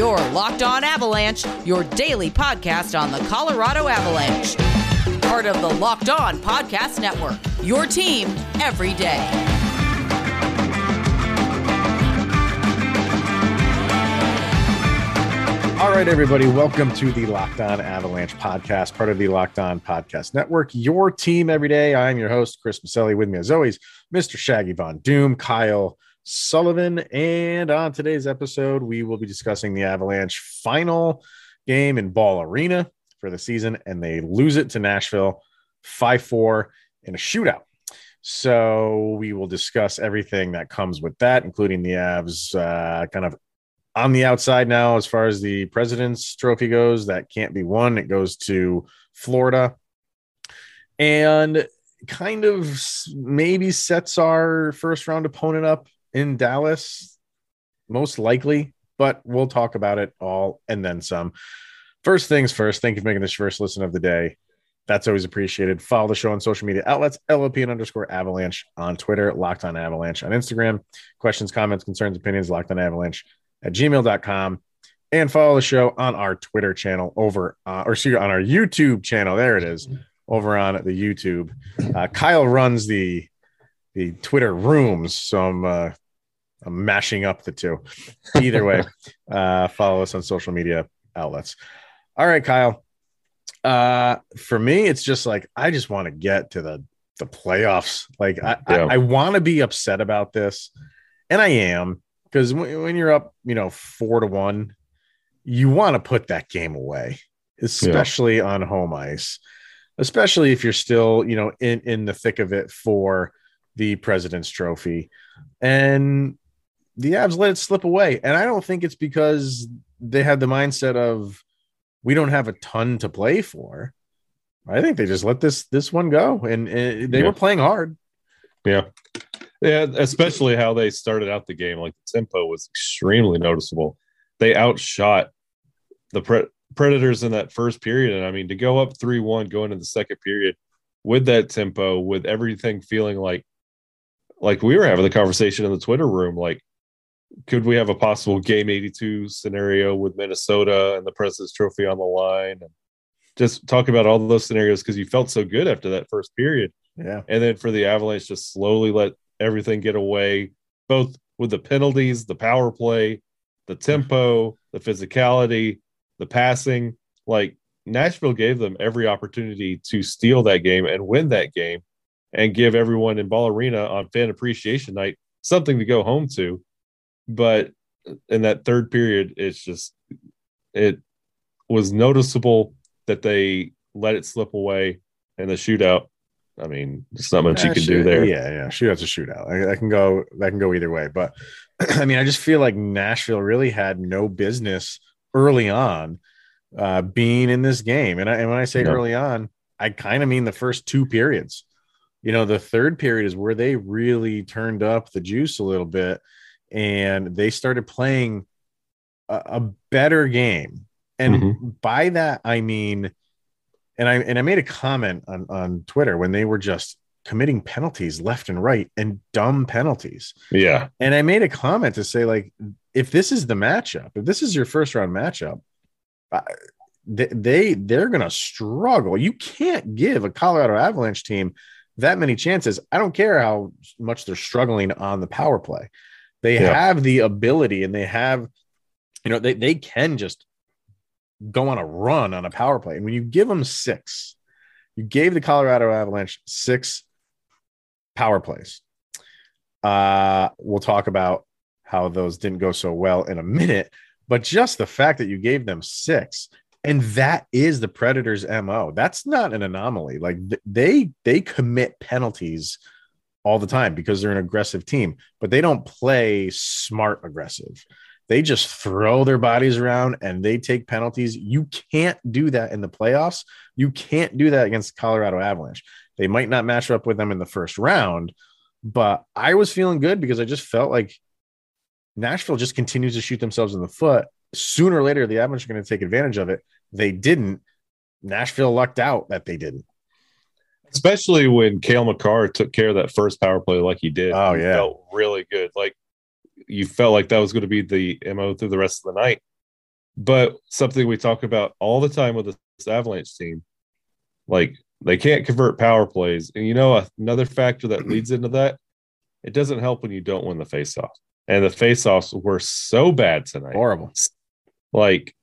Your Locked On Avalanche, your daily podcast on the Colorado Avalanche. Part of the Locked On Podcast Network. Your team every day. All right, everybody, welcome to the Locked On Avalanche podcast, part of the Locked On Podcast Network. Your team every day. I'm your host, Chris Maselli. With me, as always, Mr. Shaggy Von Doom, Kyle Sullivan. And on today's episode, we will be discussing the Avalanche final game in Ball Arena for the season, and they lose it to Nashville 5 4 in a shootout. So we will discuss everything that comes with that, including the Avs uh, kind of on the outside now as far as the President's Trophy goes. That can't be won. It goes to Florida. And kind of maybe sets our first round opponent up in Dallas, most likely, but we'll talk about it all and then some. First things first, thank you for making this first listen of the day. That's always appreciated. Follow the show on social media outlets, LOP and underscore avalanche on Twitter, locked on avalanche on Instagram. Questions, comments, concerns, opinions, locked on avalanche at gmail.com. And follow the show on our Twitter channel over, uh, or excuse on our YouTube channel. There it is, over on the YouTube. Uh, Kyle runs the the Twitter rooms, so I'm uh, I'm mashing up the two. Either way, uh, follow us on social media outlets. All right, Kyle. Uh, for me, it's just like I just want to get to the the playoffs. Like I, yeah. I, I want to be upset about this, and I am because when, when you're up, you know, four to one, you want to put that game away, especially yeah. on home ice, especially if you're still, you know, in in the thick of it for the President's Trophy, and the Avs let it slip away. And I don't think it's because they had the mindset of we don't have a ton to play for. I think they just let this this one go, and, and they yeah. were playing hard. Yeah, yeah, especially how they started out the game. Like the tempo was extremely noticeable. They outshot the pre- Predators in that first period, and I mean to go up three one going into the second period with that tempo, with everything feeling like like we were having the conversation in the Twitter room, like could we have a possible game 82 scenario with Minnesota and the President's Trophy on the line? And just talk about all those scenarios because you felt so good after that first period. Yeah. And then for the Avalanche, just slowly let everything get away, both with the penalties, the power play, the tempo, the physicality, the passing. Like Nashville gave them every opportunity to steal that game and win that game and give everyone in Ball Arena on fan appreciation night something to go home to but in that third period, it's just it was noticeable that they let it slip away in the shootout. I mean, there's not much yeah, you can shoot, do there. Yeah, yeah, shootout's a shootout. I, I can go that can go either way. But I mean, I just feel like Nashville really had no business early on uh, being in this game. And, I, and when I say early on, I kind of mean the first two periods. You know, the third period is where they really turned up the juice a little bit and they started playing a, a better game. And mm-hmm. by that I mean, and I and I made a comment on on Twitter when they were just committing penalties left and right and dumb penalties. Yeah. And I made a comment to say like if this is the matchup, if this is your first round matchup, they, they they're going to struggle. You can't give a Colorado Avalanche team that many chances. I don't care how much they're struggling on the power play. They yeah. have the ability and they have, you know, they, they can just go on a run on a power play. And when you give them six, you gave the Colorado Avalanche six power plays. Uh, we'll talk about how those didn't go so well in a minute, but just the fact that you gave them six and that is the predators mo that's not an anomaly like they they commit penalties all the time because they're an aggressive team, but they don't play smart aggressive. They just throw their bodies around and they take penalties. You can't do that in the playoffs. You can't do that against Colorado Avalanche. They might not match up with them in the first round, but I was feeling good because I just felt like Nashville just continues to shoot themselves in the foot. Sooner or later, the Avalanche are going to take advantage of it. They didn't. Nashville lucked out that they didn't especially when Cale Makar took care of that first power play like he did. Oh yeah, felt really good. Like you felt like that was going to be the mo through the rest of the night. but something we talk about all the time with this Avalanche team, like they can't convert power plays. And you know, another factor that leads into that, it doesn't help when you don't win the faceoff. And the faceoffs were so bad tonight. Horrible. Like,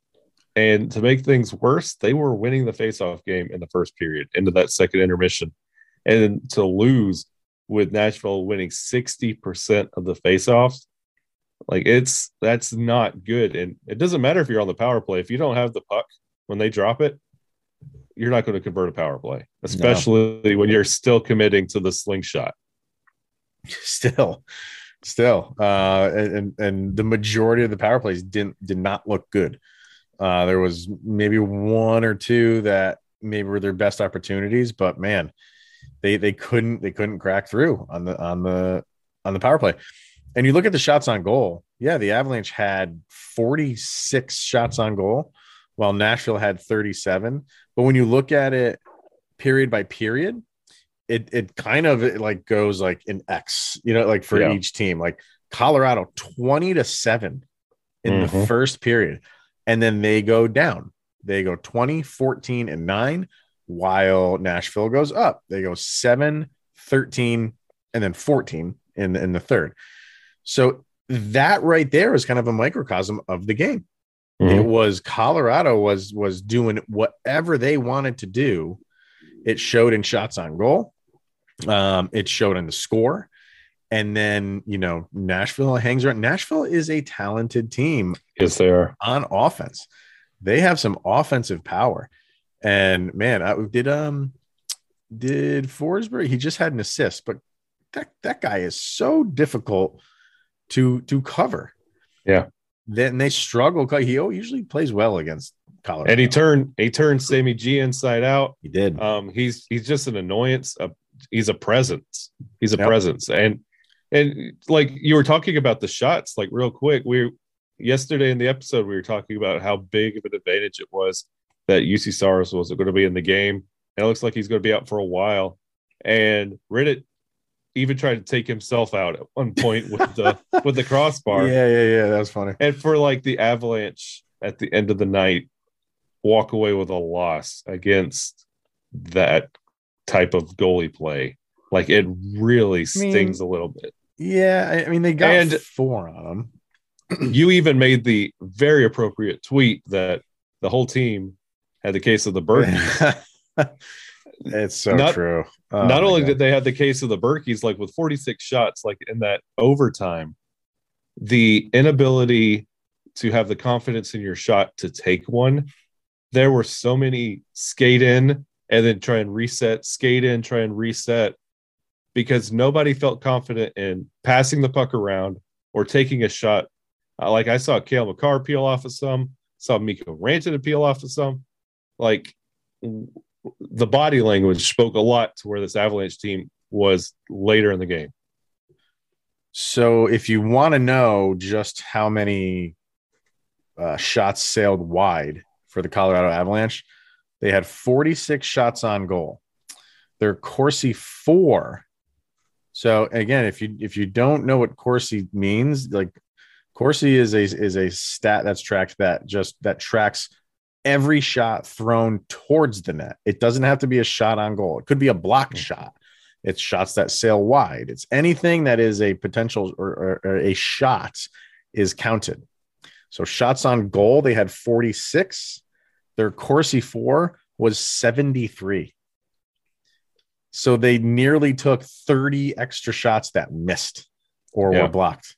and to make things worse, they were winning the faceoff game in the first period into that second intermission. And to lose with Nashville winning 60% of the faceoffs, like it's that's not good. And it doesn't matter if you're on the power play. If you don't have the puck when they drop it, you're not going to convert a power play, especially no. when you're still committing to the slingshot. Still, still, uh, and and the majority of the power plays didn't did not look good. Uh, there was maybe one or two that maybe were their best opportunities, but man, they they couldn't they couldn't crack through on the on the on the power play. And you look at the shots on goal. Yeah, the Avalanche had 46 shots on goal, while Nashville had 37. But when you look at it period by period, it it kind of it like goes like an X, you know, like for yeah. each team. Like Colorado 20 to 7 in mm-hmm. the first period. And then they go down. They go 20, 14, and 9, while Nashville goes up. They go 7, 13, and then 14 in, in the third. So that right there is kind of a microcosm of the game. Mm-hmm. It was Colorado was was doing whatever they wanted to do. It showed in shots on goal. Um, it showed in the score. And then, you know, Nashville hangs around. Nashville is a talented team. Yes, they are on offense. They have some offensive power. And man, I did um did Forsberg, he just had an assist, but that that guy is so difficult to to cover. Yeah. Then they struggle. He usually plays well against Colorado. And he turned he turned Sammy G inside out. He did. Um, he's he's just an annoyance. Uh, he's a presence. He's a yep. presence. And and like you were talking about the shots, like real quick. We yesterday in the episode we were talking about how big of an advantage it was that Juuse Saros was going to be in the game. And it looks like he's going to be out for a while. And Rittich even tried to take himself out at one point with the with the crossbar. Yeah, yeah, yeah. That was funny. And for like the Avalanche at the end of the night, walk away with a loss against that type of goalie play. Like it really stings I mean, a little bit. Yeah, I mean they got and four on them. you even made the very appropriate tweet that the whole team had the case of the Berkeys. It's so not, true. Oh not only God. did they have the case of the Berkeys, like with 46 shots, like in that overtime, the inability to have the confidence in your shot to take one. There were so many skate in and then try and reset, skate in, try and reset, because nobody felt confident in passing the puck around or taking a shot. Uh, like I saw Cale Makar peel off of some, saw Mikko Rantanen peel off of some. Like the body language spoke a lot to where this Avalanche team was later in the game. So, if you want to know just how many uh, shots sailed wide for the Colorado Avalanche, they had 46 shots on goal. Their Corsi for. So again, if you if you don't know what Corsi means, like Corsi is a is a stat that's tracked that just that tracks every shot thrown towards the net. It doesn't have to be a shot on goal. It could be a blocked mm-hmm. shot. It's shots that sail wide. It's anything that is a potential or, or, or, a shot is counted. So shots on goal, they had 46. Their Corsi for was 73. So they nearly took 30 extra shots that missed or yeah. were blocked.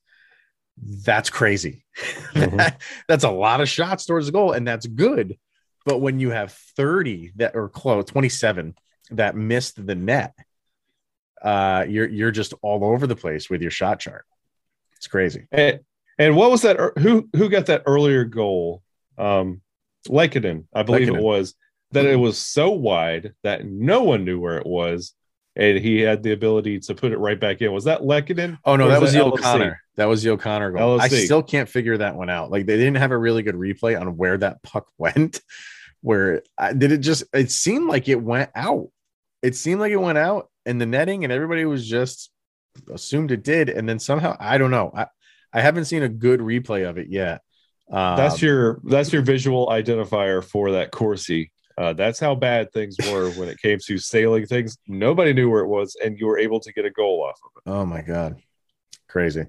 That's crazy. Mm-hmm. that's a lot of shots towards the goal, and that's good. But when you have 30 that are close, 27 that missed the net, uh, you're you're just all over the place with your shot chart. It's crazy. And, and what was that? Who who got that earlier goal? Um, Lehkonen, I believe it was. That it was so wide that no one knew where it was, and he had the ability to put it right back in. Was that Lehkonen? Oh no, that was, the O'Connor. That was the O'Connor goal. LOC. I still can't figure that one out. Like they didn't have a really good replay on where that puck went. Where I, did it just? It seemed like it went out. It seemed like it went out in the netting, and everybody was just assumed it did. And then somehow I don't know. I I haven't seen a good replay of it yet. Uh, That's your that's your visual identifier for that Corsi. Uh, that's how bad things were when it came to sailing things. Nobody knew where it was, and you were able to get a goal off of it. Oh my god, crazy.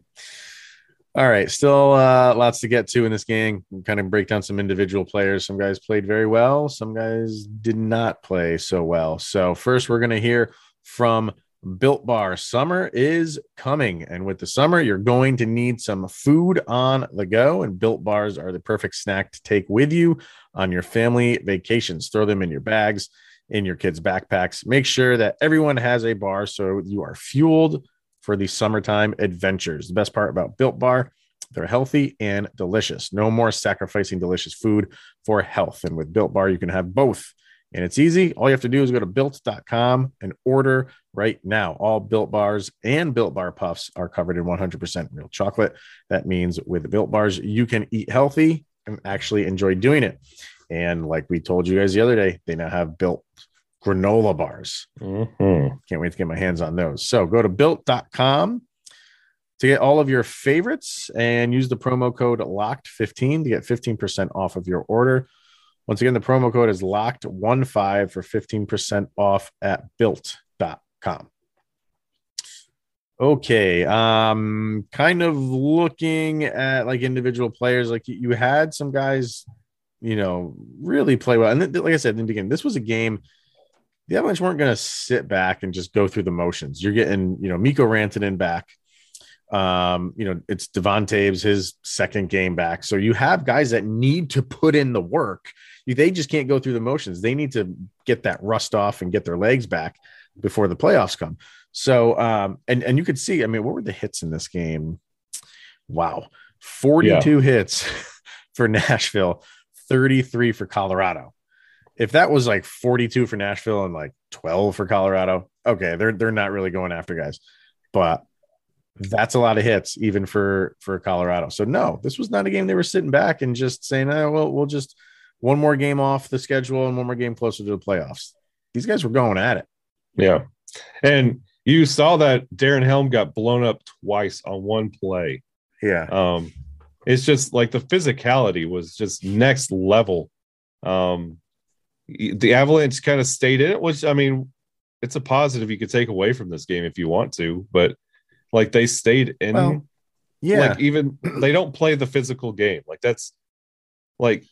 All right, still uh, lots to get to in this game. Kind of break down some individual players. Some guys played very well. Some guys did not play so well. So first, we're going to hear from Built Bar. Summer is coming, and with the summer, you're going to need some food on the go. And Built Bars are the perfect snack to take with you on your family vacations. Throw them in your bags, in your kids' backpacks. Make sure that everyone has a bar so you are fueled for the summertime adventures. The best part about Built Bar, they're healthy and delicious. No more sacrificing delicious food for health. And with Built Bar, you can have both. And it's easy. All you have to do is go to built.com and order right now. All built bars and built bar puffs are covered in 100% real chocolate. That means with built bars, you can eat healthy actually enjoy doing it. And like we told you guys the other day, they now have built granola bars. Mm-hmm. Can't wait to get my hands on those. So go to built.com to get all of your favorites and use the promo code locked15 to get 15% off of your order. Once again, the promo code is locked15 for 15% off at built.com. Okay. Um, kind of looking at like individual players, like you had some guys, you know, really play well. And like I said in the beginning, this was a game the Avalanche weren't going to sit back and just go through the motions. You're getting, you know, Mikko Rantanen back. Um, you know, it's Devon Toews, his second game back. So you have guys that need to put in the work. They just can't go through the motions. They need to get that rust off and get their legs back before the playoffs come. So, um, and and you could see, I mean, what were the hits in this game? Wow, 42 yeah. hits for Nashville, 33 for Colorado if that was like 42 for Nashville and like 12 for Colorado, okay, they're they're not really going after guys. But that's a lot of hits even for for Colorado. So no, this was not a game they were sitting back and just saying, "Oh, well, we'll just one more game off the schedule and one more game closer to the playoffs." These guys were going at it. Yeah. And you saw that Darren Helm got blown up twice on one play. Yeah. Um it's just like the physicality was just next level. Um the Avalanche kind of stayed in it, which I mean, it's a positive you could take away from this game if you want to, but like they stayed in. Well, yeah, like even they don't play the physical game. Like that's like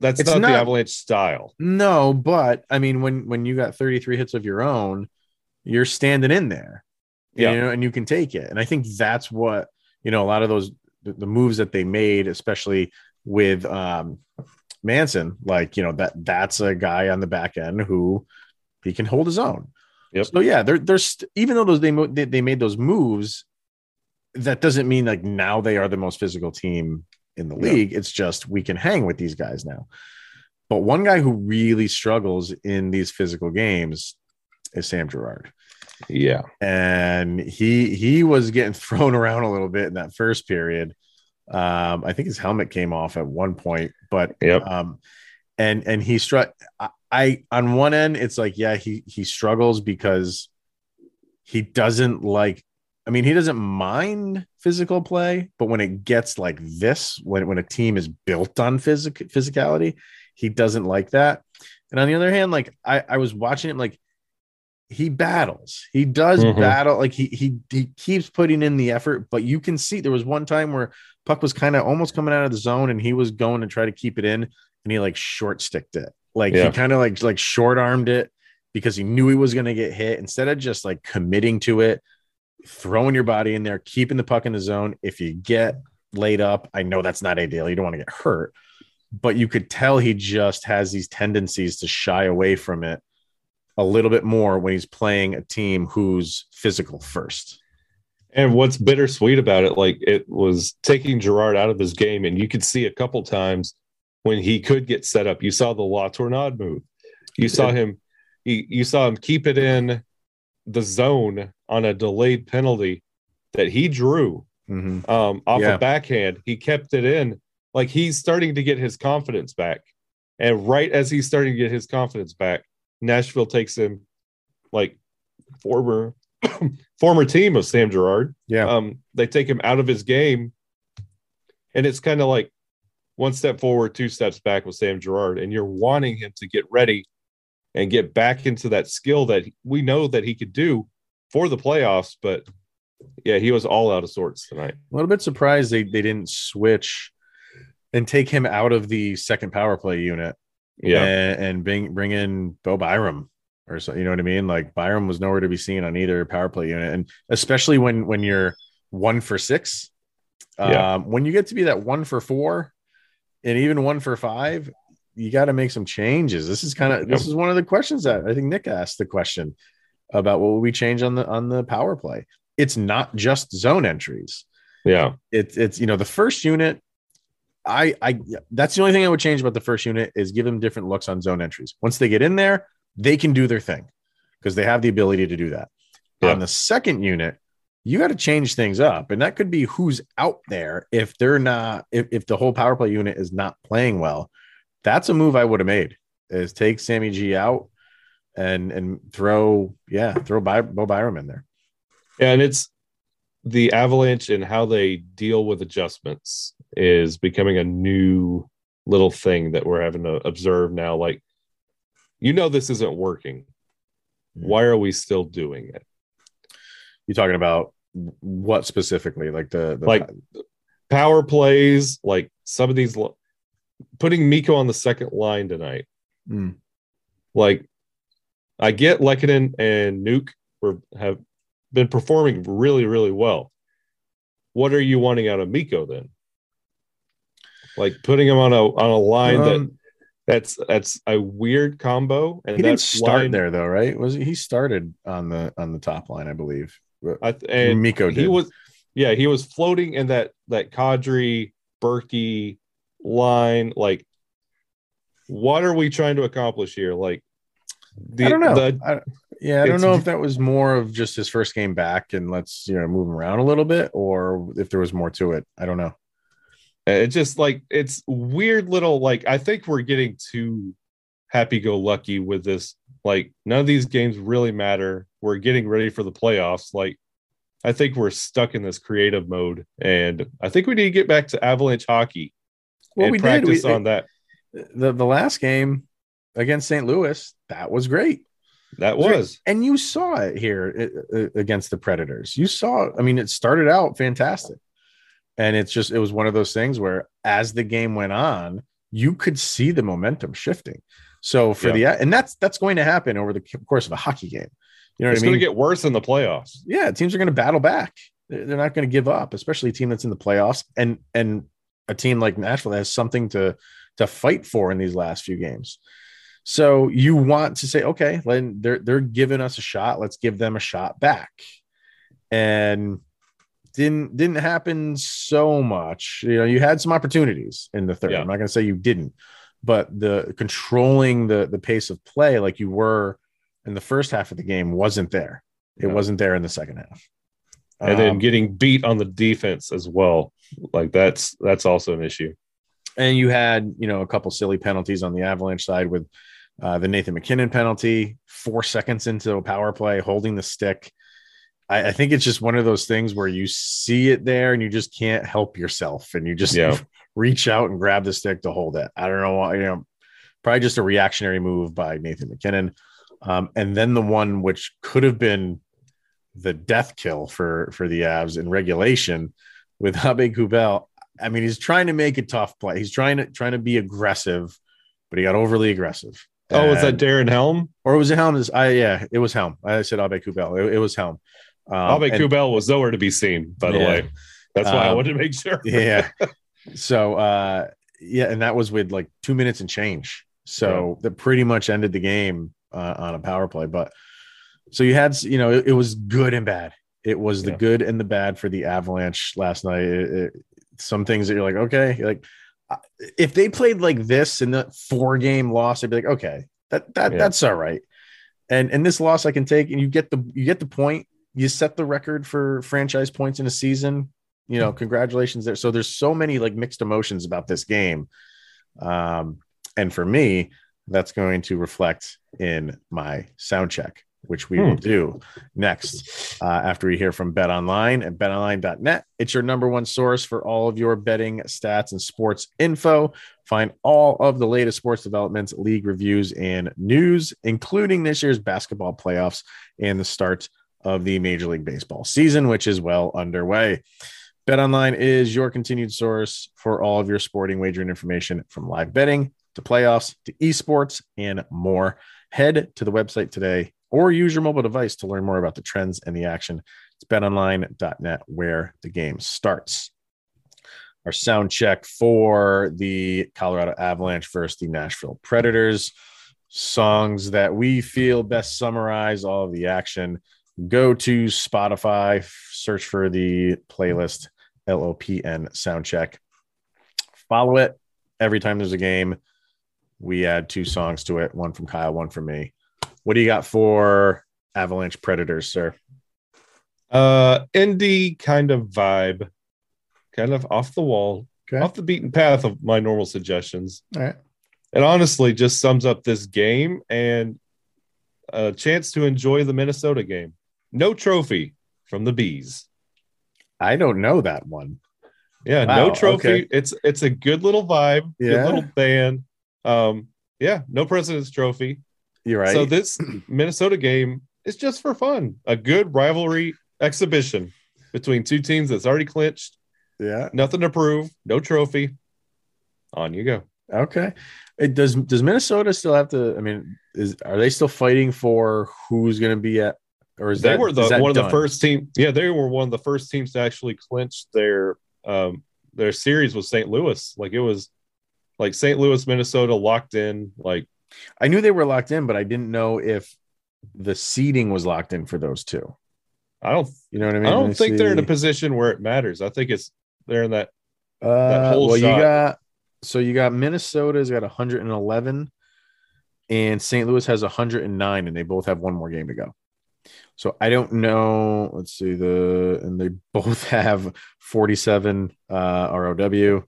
that's not, not, the Avalanche style. No, but I mean, when when you got 33 hits of your own, you're standing in there, yeah, you know, and you can take it. And I think that's what you know. A lot of those the, moves that they made, especially with um Manson, like you know that that's a guy on the back end who he can hold his own. Yep. So yeah, they're they're st- even though those they, they they made those moves, that doesn't mean like now they are the most physical team in the league. It's just we can hang with these guys now. But one guy who really struggles in these physical games is Sam Girard. Yeah. And he he was getting thrown around a little bit in that first period. Um, I think his helmet came off at one point, but yep. um, and and he struck. I, I on one end, it's like yeah, he he struggles because he doesn't like. I mean, he doesn't mind physical play, but when it gets like this, when when a team is built on physic physicality, he doesn't like that. And on the other hand, like I I was watching him like he battles. He does mm-hmm. battle. Like he he he keeps putting in the effort, but you can see there was one time where puck was kind of almost coming out of the zone and he was going to try to keep it in and he like short sticked it. Like yeah. he kind of like like short armed it because he knew he was going to get hit instead of just like committing to it, throwing your body in there, keeping the puck in the zone. If you get laid up, I know that's not ideal. You don't want to get hurt, but you could tell he just has these tendencies to shy away from it a little bit more when he's playing a team who's physical first. And what's bittersweet about it, like it was taking Girard out of his game, and you could see a couple times when he could get set up. You saw the La Tournade move. You saw him. You, you saw him keep it in the zone on a delayed penalty that he drew mm-hmm. um, off yeah. a backhand. He kept it in. Like he's starting to get his confidence back. And right as he's starting to get his confidence back, Nashville takes him like former former team of Sam Girard. Yeah. Um, they take him out of his game. And it's kind of like one step forward, two steps back with Sam Girard, and you're wanting him to get ready and get back into that skill that we know that he could do for the playoffs. But yeah, he was all out of sorts tonight. A little bit surprised they, they didn't switch and take him out of the second power play unit. Yeah. And, and bring bring in Bo Byram or so you know what I mean? Like Byram was nowhere to be seen on either power play unit. And especially when when you're one for six. Yeah. Um, when you get to be that one for four and even one for five, you got to make some changes. This is kind of this is one of the questions that I think Nick asked the question about what will we change on the on the power play. It's not just zone entries. Yeah. It's it's you know the first unit. I I that's the only thing I would change about the first unit is give them different looks on zone entries. Once they get in there, they can do their thing because they have the ability to do that. Yeah. On the second unit, you got to change things up, and that could be who's out there if they're not if, if the whole power play unit is not playing well. That's a move I would have made is take Sammy G out and and throw yeah throw By, Bo Byram in there. Yeah, And it's the avalanche and how they deal with adjustments is becoming a new little thing that we're having to observe now. Like, you know, this isn't working. Why are we still doing it? You talking about what specifically? Like the, the Like power plays, like some of these, lo- putting Mikko on the second line tonight. Mm. Like, I get Lehkonen and Nuke were have been performing really, really well. What are you wanting out of Mikko then? Like putting him on a on a line that Um, that's that's a weird combo. And he didn't start line- there though, right? Was he, he started on the on the top line, I believe. I, th- and Mikko did. he was yeah he was floating in that that Kadri Berkey line like what are we trying to accomplish here like the, I don't know. the- I, yeah, I don't know if that was more of just his first game back and let's you know move him around a little bit, or if there was more to it. I don't know. It's just like it's weird little like i think we're getting too happy-go-lucky with this like none of these games really matter we're getting ready for the playoffs like i think we're stuck in this creative mode and i think we need to get back to avalanche hockey Well, and we did. practice We- on that The the last game against St. Louis, that was great. that was and you saw it here uh, uh, against the Predators. You saw, I mean, it started out fantastic, and it's just it was one of those things where as the game went on, you could see the momentum shifting. So for the and that's that's going to happen over the course of a hockey game. You know what it's I mean? going to get worse in the playoffs yeah, teams are going to battle back. They're they're not going to give up, especially a team that's in the playoffs and and a team like Nashville that has something to to fight for in these last few games. So you want to say, okay, then they're they're giving us a shot. Let's give them a shot back. And didn't didn't happen so much. You know, you had some opportunities in the third. Yeah. I'm not going to say you didn't, but the controlling the the pace of play like you were in the first half of the game wasn't there. It No. wasn't there in the second half. and then Um, getting beat on the defense as well like that's that's also an issue and you had you know a couple silly penalties on the Avalanche side with uh, the Nathan MacKinnon penalty, four seconds into a power play, holding the stick. I, I think it's just one of those things where you see it there and you just can't help yourself, and you just Yeah. reach out and grab the stick to hold it. I don't know why, you know, probably just a reactionary move by Nathan MacKinnon, um, and then the one which could have been the death kill for for the Avs in regulation with Habe Kubel. I mean, he's trying to make a tough play. He's trying to trying to be aggressive, but he got overly aggressive. oh was that And- darren helm or was it Helm? Is I yeah, it was Helm. I said Abe Kubel. It, it was Helm. Um, Abe and- Kubel was nowhere to be seen, by the Yeah. way. That's why I Um, wanted to make sure. yeah. So uh yeah, and that was with like two minutes and change. So that pretty much ended the game uh, on a power play. But so you had you know it, it was good and bad. It was the Yeah. good and the bad for the Avalanche last night. It- it- some things that you're like, okay, like if they played like this in the four game loss, I'd be like, okay, that that Yeah. that's all right. And and this loss I can take, and you get the you get the point. You set the record for franchise points in a season. You know, congratulations there. So there's so many like mixed emotions about this game. Um, and for me, that's going to reflect in my sound check which we Hmm. will do next uh, after we hear from Bet Online at betonline.net. It's your number one source for all of your betting stats and sports info. Find all of the latest sports developments, league reviews, and news, including this year's basketball playoffs and the start of the Major League Baseball season, which is well underway. BetOnline is your continued source for all of your sporting wagering information from live betting to playoffs to esports and more. Head to the website today or use your mobile device to learn more about the trends and the action. It's betonline.net where the game starts. Our sound check for the Colorado Avalanche versus the Nashville Predators. Songs that we feel best summarize all of the action. Go to Spotify, search for the playlist LOPN Soundcheck. Follow it every time there's a game. We add two songs to it, one from Kyle, one from me. What do you got for Avalanche Predators, sir? Uh, indie kind of vibe, kind of off the wall, Okay. off the beaten path of my normal suggestions. All right. It honestly just sums up this game and a chance to enjoy the Minnesota game. No trophy from the bees. I don't know that one. Yeah, Wow, no trophy. okay. It's it's a good little vibe, Yeah. good little band. Um, yeah, no president's trophy. You're right. So this Minnesota game is just for fun. A good rivalry exhibition between two teams that's already clinched. yeah. Nothing to prove, no trophy. On you go. Okay. It does does Minnesota still have to I mean, is are they still fighting for who's gonna be at or is they that were the that one of the first team. Yeah, they were one of the first teams to actually clinch their um their series with St. Louis. Like it was like St. Louis, Minnesota locked in. Like I knew they were locked in, but I didn't know if the seeding was locked in for those two. I don't You know what I mean? I don't think they're in a position where it matters. I think it's they're in that Uh, whole well, you got so you got Minnesota's got 111, and St. Louis has 109, and they both have one more game to go. So I don't know. Let's see the and they both have 47 uh, ROW.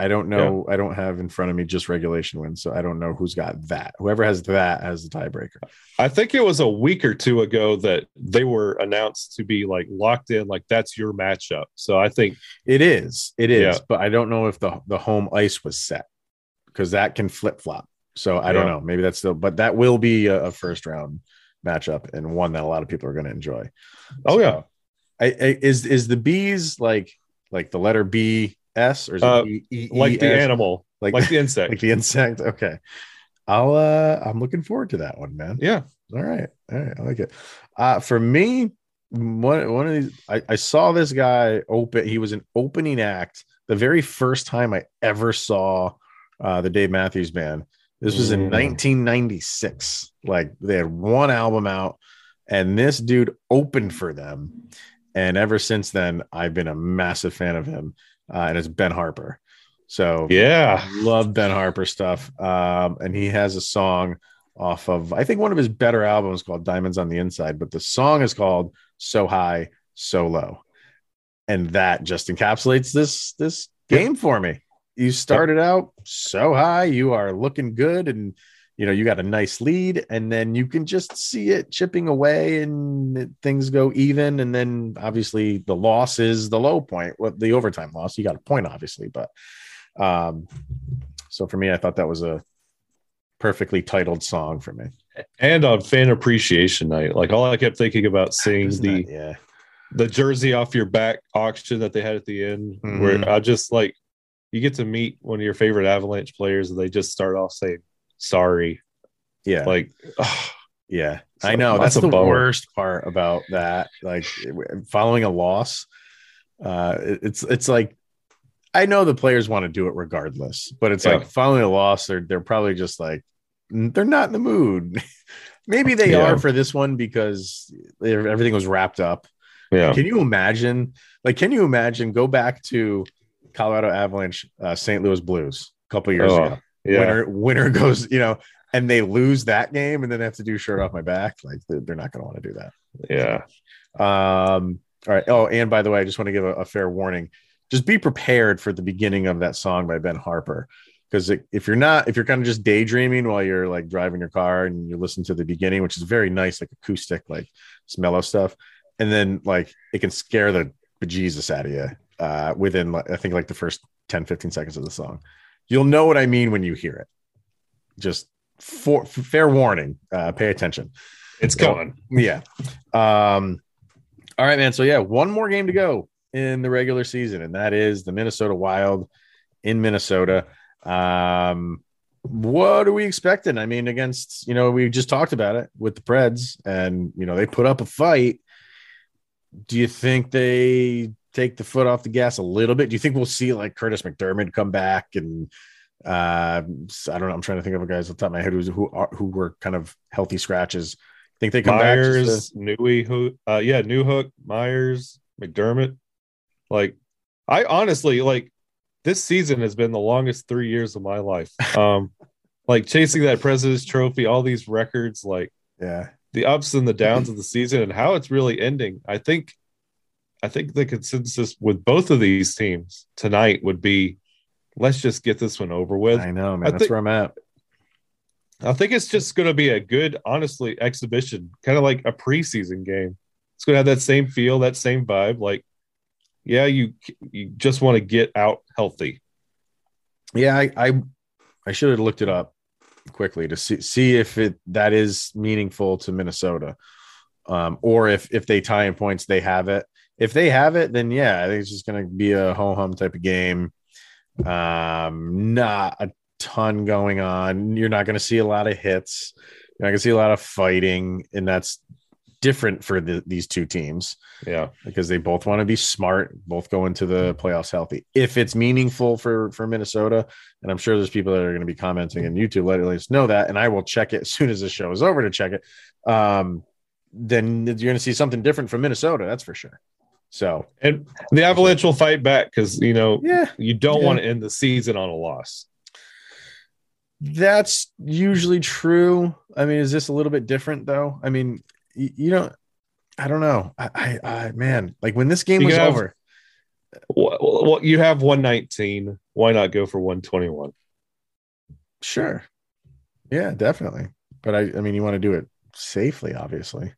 I don't know. I don't have in front of me just regulation wins, so I don't know who's got that. Whoever has that has the tiebreaker. I think it was a week or two ago that they were announced to be like locked in, like that's your matchup. So I think It is. It is. Yeah. But I don't know if the the home ice was set because that can flip flop. So I don't know. Maybe that's still, but that will be a, a first round matchup and one that a lot of people are going to enjoy. Oh, yeah. I, I, is is the bees like like the letter B S or is it Uh, E- like the S? animal, like like, the insect. like the insect? Okay, I'll uh I'm looking forward to that one, man. yeah. All right. All right. I like it. Uh, for me, one, one of these, I, I saw this guy open, he was an opening act the very first time I ever saw uh, the Dave Matthews Band. This was in Mm. 1996. Like they had one album out, and this dude opened for them. And ever since then, I've been a massive fan of him. Uh, and it's Ben Harper. So Yeah. love Ben Harper stuff. Um, and he has a song off of I think one of his better albums called Diamonds on the Inside, but the song is called So High, So Low. And that just encapsulates this this game for me. You started out so high, you are looking good and you know you got a nice lead and then you can just see it chipping away and things go even and then obviously the loss is the low point what the overtime loss you got a point obviously but um, so for me, I thought that was a perfectly titled song for me. And on fan appreciation night, like all I kept thinking about seeing Isn't the that- yeah, the jersey off your back auction that they had at the end, Mhm. where I just like you get to meet one of your favorite Avalanche players, and they just start off saying sorry. yeah, Like, oh, yeah. I know that's that's, the bummer. worst part about that. Like following a loss, uh, it's it's like I know the players want to do it regardless, but it's Yeah. like following a loss, they're they're probably just like "Mm, they're not in the mood. Maybe they Yeah. are for this one because everything was wrapped up. yeah, Can you imagine? Like, can you imagine? Go back to Colorado Avalanche, uh, St. Louis Blues a couple years Oh, ago. yeah, Winner, winner goes, you know, and they lose that game, and then they have to do shirt off my back. Like, they're, not going to want to do that. yeah. Um, all right. Oh, and by the way, I just want to give a, a fair warning. Just be prepared for the beginning of that song by Ben Harper. because if you're not, if you're kind of just daydreaming while you're like driving your car and you listen to the beginning, which is very nice, like acoustic, like mellow stuff, and then like it can scare the bejesus out of you uh, within, I think, like the first 10, 15 seconds of the song. You'll know what I mean when you hear it. Just for fair warning, uh, pay attention. It's going. Yeah. Um, all right, man. So yeah, one more game to go in the regular season, and that is the Minnesota Wild in Minnesota. Um, what are we expecting? I mean, against you know, we just talked about it with the Preds, and you know, they put up a fight. Do you think they take the foot off the gas a little bit? Do you think we'll see like Kurtis MacDermid come back and uh, I don't know. I'm trying to think of a guys off the top of my head who's who are who were kind of healthy scratches. Think they come Myers, back? Newey, who, uh, yeah, Newhook, Myers, McDermott. Like, I honestly like this season has been the longest three years of my life. Um, like chasing that President's Trophy, all these records, like, yeah, the ups and the downs of the season, and how it's really ending. I think, I think the consensus with both of these teams tonight would be, let's just get this one over with. I know, man. I That's think- where I'm at. I think it's just going to be a good, honestly, exhibition, kind of like a preseason game. It's going to have that same feel, that same vibe. Like, yeah, you you just want to get out healthy. Yeah, I I, I should have looked it up quickly to see see if it that is meaningful to Minnesota, um, or if if they tie in points, they have it. If they have it, then yeah, I think it's just going to be a ho hum type of game. Um, not a ton going on. You're not going to see a lot of hits. You're not going to see a lot of fighting, and that's different for the, these two teams Yeah, because they both want to be smart, both go into the playoffs healthy. If it's meaningful for for Minnesota, and I'm sure there's people that are going to be commenting on YouTube, let us know that, and I will check it as soon as the show is over to check it. Um, then you're going to see something different from Minnesota, that's for sure. So and the Avalanche will fight back because you know yeah, you don't Yeah. want to end the season on a loss. that's usually true. I mean, is this a little bit different though? I mean, you, you know, I don't know. I, I, I man, like when this game You was have- over, Well, well, you have 119. Why not go for 121? Sure. Yeah, definitely. But I, I mean, you want to do it safely, obviously.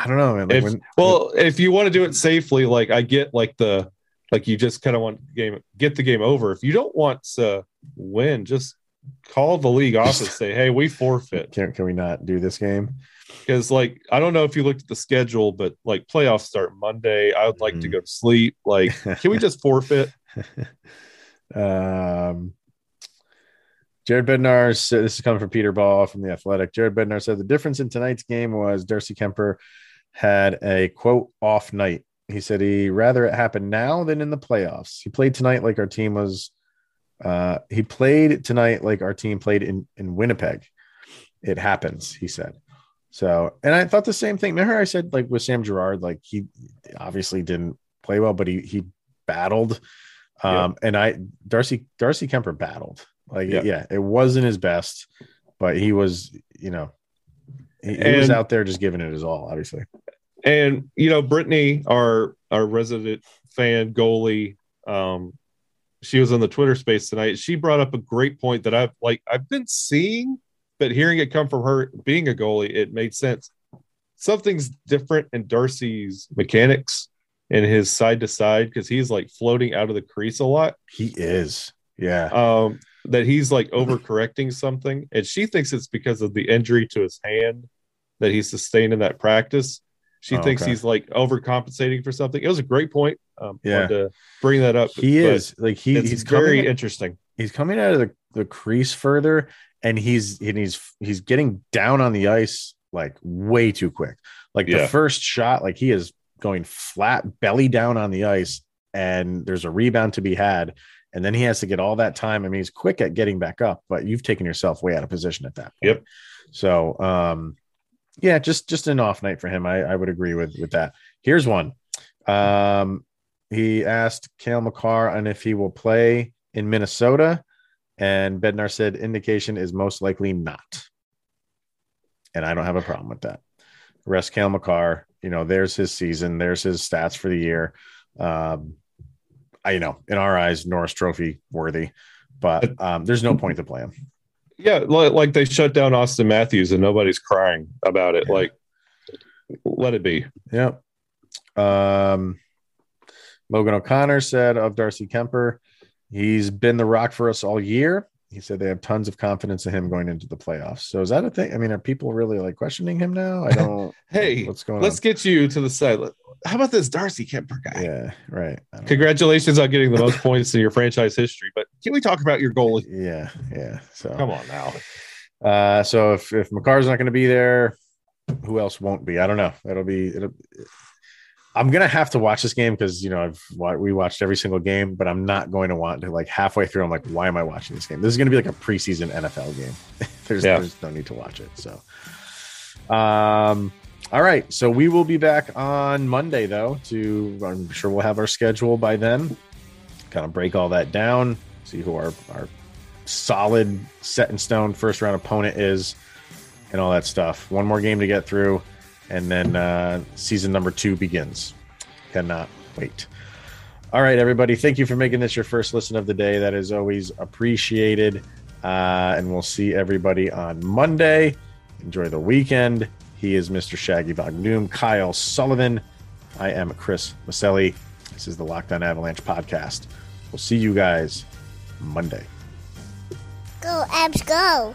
I don't know, man. Like If, when, well, if you want to do it safely, like I get, like the like you just kind of want game get the game over. If you don't want to win, just call the league office, and say, "Hey, we forfeit." can, can we not do this game? Because like I don't know if you looked at the schedule, but like playoffs start Monday. I would like to Mhm. go to sleep. Like, can we just forfeit? um, Jared Bednar this is coming from Peter Baugh from the Athletic. Jared Bednar said the difference in tonight's game was Darcy Kuemper had a quote off night. He said he rather it happened now than in the playoffs. He played tonight like our team was. Uh, he played tonight like our team played in in Winnipeg. It happens, he said. So, and I thought the same thing. Remember, I said like with Sam Girard, like he obviously didn't play well, but he he battled. Um, and I Darcy Darcy Kuemper battled. Like, Yeah. yeah, it wasn't his best, but he was, you know, he, he was out there just giving it his all, obviously. And you know, Brittany, our our resident fan goalie, um, she was on the Twitter space tonight. She brought up a great point that I've like I've been seeing, but hearing it come from her being a goalie, it made sense. Something's different in Darcy's mechanics and his side to side because he's like floating out of the crease a lot. He is, yeah, Um, that he's like overcorrecting something, and she thinks it's because of the injury to his hand that he sustained in that practice. She Oh, thinks okay. he's like overcompensating for something. It was a great point. Um, Yeah. to bring that up. he but is like he, he's very coming, interesting. he's coming out of the, the crease further, and he's and he's he's getting down on the ice like way too quick. Like the first shot, like he is going flat belly down on the ice, and there's a rebound to be had. And then he has to get all that time. I mean, he's quick at getting back up, but you've taken yourself way out of position at that point. Yep. So, um, yeah, just just an off night for him. I, I would agree with with that. Here's one. Um, he asked Cale Makar on if he will play in Minnesota, and Bednar said indication is most likely not. And I don't have a problem with that. Rest Cale Makar, you know, there's his season, there's his stats for the year. Um, I you know, in our eyes, Norris Trophy worthy. but um, there's no point to play him. Yeah, like, like they shut down Auston Matthews and nobody's crying about it. Yeah. Like, let it be. Yeah. Um, Logan O'Connor said of Darcy Kuemper, he's been the rock for us all year. He said they have tons of confidence in him going into the playoffs. So is that a thing? I mean, are people really like questioning him now? I don't. Hey, what's going let's on? get you to the side. How about this Darcy Kuemper guy? Yeah, right. Don't know. Congratulations on getting the most points in your franchise history. But can we talk about your goalie? Yeah, yeah. So Come on now. Uh, so if if Makar's not going to be there, who else won't be? I don't know. It'll be. It'll, I'm gonna have to watch this game because you know I've we watched every single game, but I'm not going to want to like halfway through. I'm like, why am I watching this game? This is gonna be like a preseason NFL game. there's Yeah. there's no need to watch it. So, um, all right. So we will be back on Monday though. To I'm sure we'll have our schedule by then. Kind of break all that down. See who our our solid set in stone first round opponent is and all that stuff. One more game to get through, and then uh, season number two begins. Cannot wait. All right, everybody. Thank you for making this your first listen of the day. That is always appreciated. Uh, and we'll see everybody on Monday. Enjoy the weekend. He is Mr. Shaggy Von Kyle Sullivan. I am Chris Maselli. This is the Locked On Avalanche podcast. We'll see you guys Monday. Go, Avs, go.